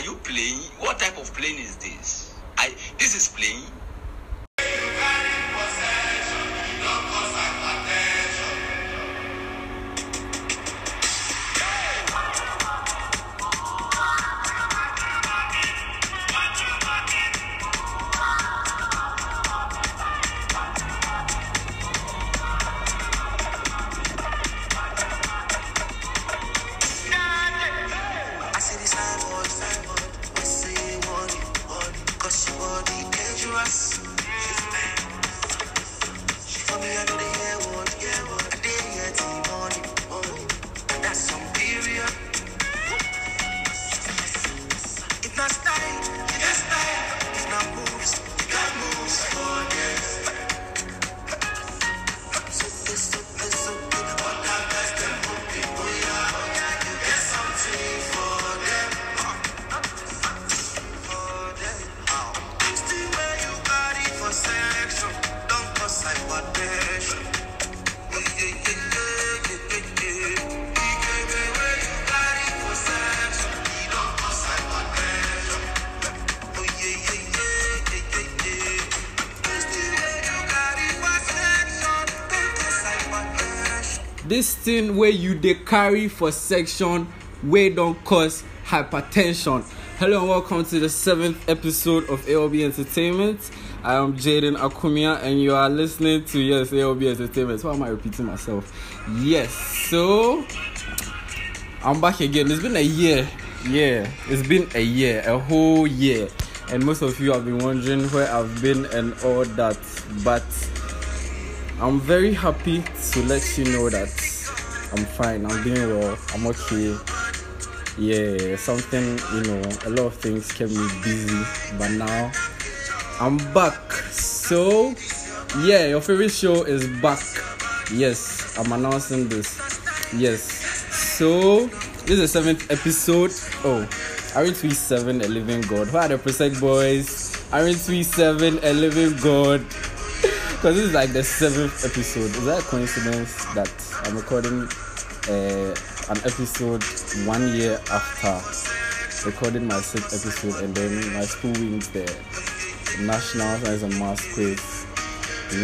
Are you playing? What type of plane is this? I this is playing. This thing where you dey carry for section wey don cause hypertension. Hello and welcome to the seventh episode of alb entertainment. I am jaden akumia and you are listening to yes alb entertainment. Why am i repeating myself? Yes so i'm back again. It's been a year. Yeah it's been a year a whole year. And most of you have been wondering where i've been and all that. But I'm very happy to let you know that I'm fine. I'm doing well. I'm okay. Yeah, something, you know, a lot of things kept me busy, but now I'm back. So, yeah, your favorite show is back. Yes, I'm announcing this. Yes. So, this is the seventh episode. Oh, Aren't we seven a living God? Who are the Presec boys? Aren't we seven a living God? Because this is like the seventh episode. Is that a coincidence that I'm recording uh, an episode one year after recording my sixth episode and then my school wins the National Science and Maths quiz?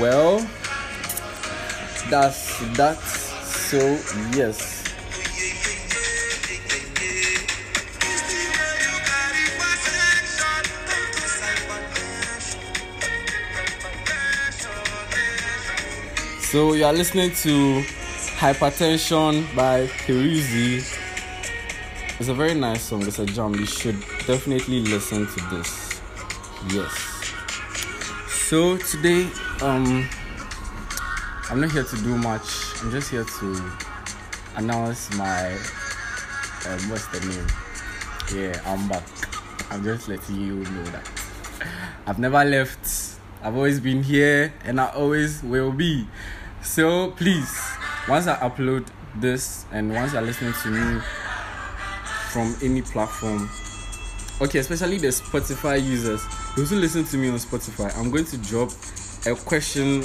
Well, that's that. So, yes. So you are listening to Hypertension by Peruzzi. It's a very nice song. It's a jam. You should definitely listen to this. Yes. So today, um, I'm not here to do much. I'm just here to announce my um, what's the name? Yeah, I'm back. I'm just letting you know that I've never left. I've always been here and I always will be. So please, once I upload this and once you're listening to me from any platform, okay, especially the Spotify users, those who listen to me on Spotify, I'm going to drop a question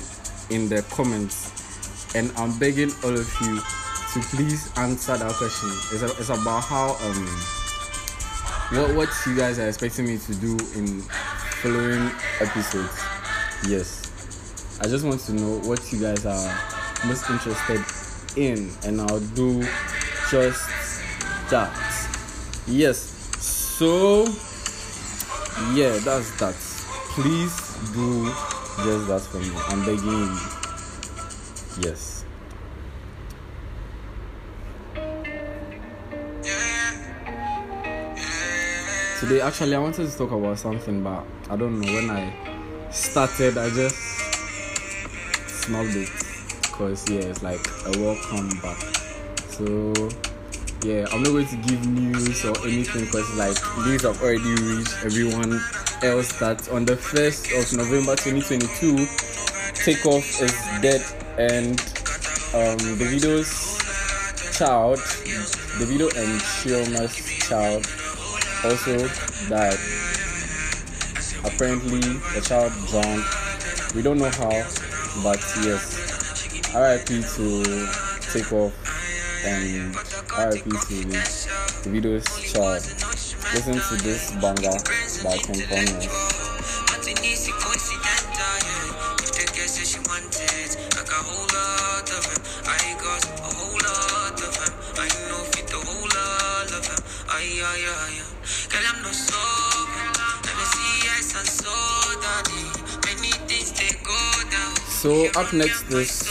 in the comments and I'm begging all of you to please answer that question. It's, a, it's about how um what what you guys are expecting me to do in following episodes. Yes. I just want to know what you guys are most interested in and I'll do just that. Yes. So yeah, that's that. Please do just that for me. I'm begging you. Yes. Today, actually, I wanted to talk about something, but I don't know. When I started, I just snubbed it because, yeah, it's like a welcome back. So, yeah, I'm not going to give news or anything because, like, news have already reached everyone else that on the 1st of November 2022, Takeoff is dead and um, Davido's child, Davido and Chioma's child also died. Apparently, the child drowned. We don't know how, but yes. RIP to Takeoff and RIP to Davido's child. listen to this banger by coincidental, yeah. If the girl says she wants So up next is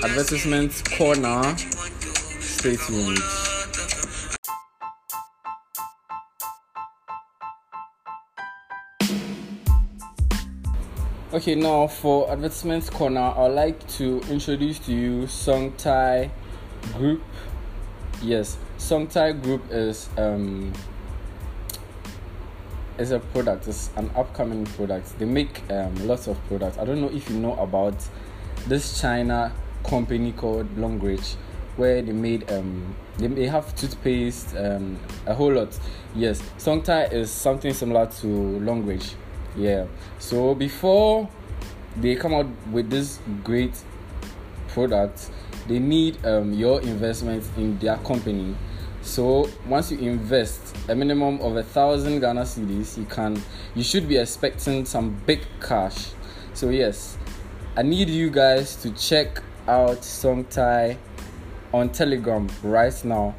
advertisement corner. Stay tuned. Okay, now for advertisement corner, I'd like to introduce to you Song Tai Group. Yes, Song Tai Group is um is a product. It's an upcoming product. They make um, lots of products. I don't know if you know about this China company called Longrich, where they made um they, they have toothpaste um a whole lot. Yes, Song Tai is something similar to Longrich. Yeah. So before they come out with this great product, they need um, your investment in their company. So once you invest a minimum of a thousand Ghana cedis, you can you should be expecting some big cash. So yes, I need you guys to check out Songtai on Telegram right now.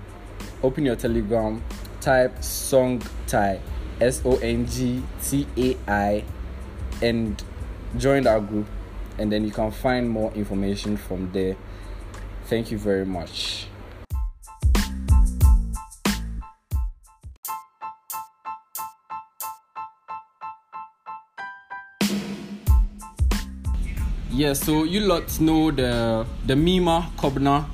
Open your Telegram, type Songtai, S O N G T A I, and join our group, and then you can find more information from there. Thank you very much. Yeah, so you lot know the the Mima Kobna.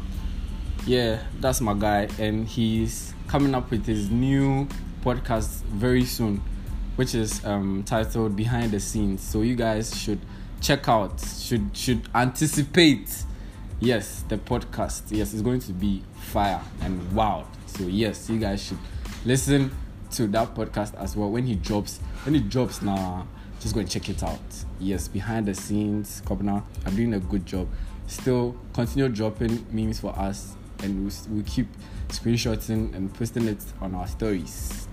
Yeah, that's my guy, and he's coming up with his new podcast very soon, which is um, titled Behind the Scenes. So you guys should check out, should should anticipate. Yes, the podcast. Yes, it's going to be fire and wild. So yes, you guys should listen to that podcast as well when he drops. When he drops now, just go and check it out. Yes, behind the scenes, Kobna are doing a good job. Still continue dropping memes for us, and we'll, we'll keep screenshotting and posting it on our stories.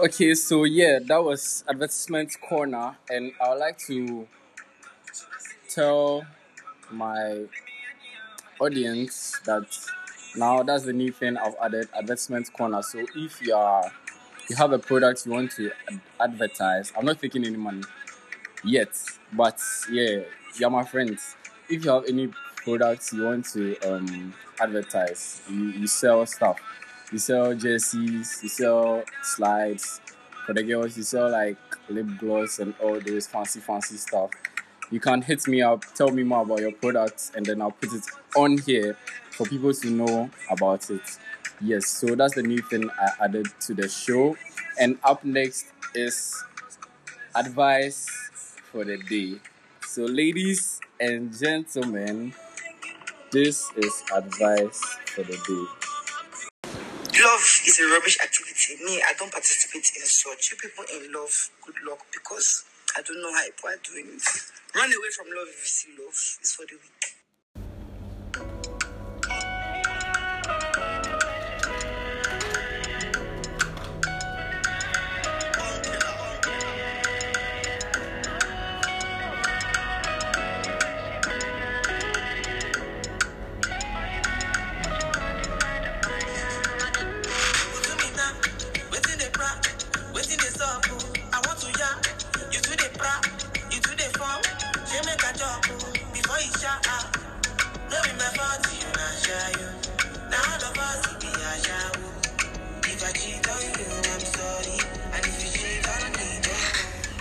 Okay, so yeah, that was advertisement corner, and I would like to tell my audience that now that's the new thing I've added advertisement corner. So if you are you have a product you want to ad- advertise, I'm not taking any money yet, but yeah, you're my friends. If you have any products you want to um advertise, you, you sell stuff. You sell jerseys, you sell slides for the girls, you sell like lip gloss and all those fancy fancy stuff. You can hit me up, tell me more about your products, and then I'll put it on here for people to know about it. Yes, so that's the new thing I added to the show. And up next is advice for the day. So, ladies and gentlemen, this is advice for the day. Love is a rubbish activity. Me, I don't participate in such. You people in love, good luck because I don't know how people are doing it. Run away from love if you see love. It's for the weak.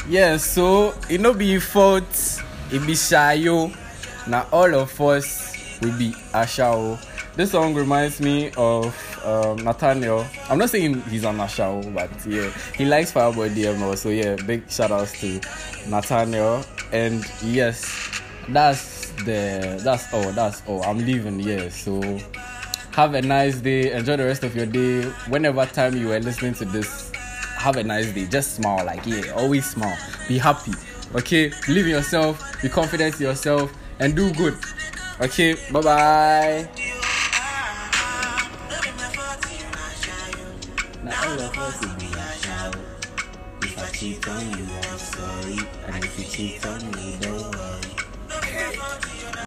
yeah so it no be fault. It be shayo. Now all of us will be ashao this song reminds me of um, nathaniel. I'm not saying he's an ashao but yeah he likes Fireboy DML so yeah big shout outs to nathaniel. And yes that's the that's all. That's all. I'm leaving. Yeah, so have a nice day. Enjoy the rest of your day. Whenever time you are listening to this, have a nice day. Just smile, like yeah, always smile. Be happy. Okay, believe in yourself. Be confident in yourself, and do good. Okay, bye bye. Cheat on you, I'm sorry. And if you cheat on me,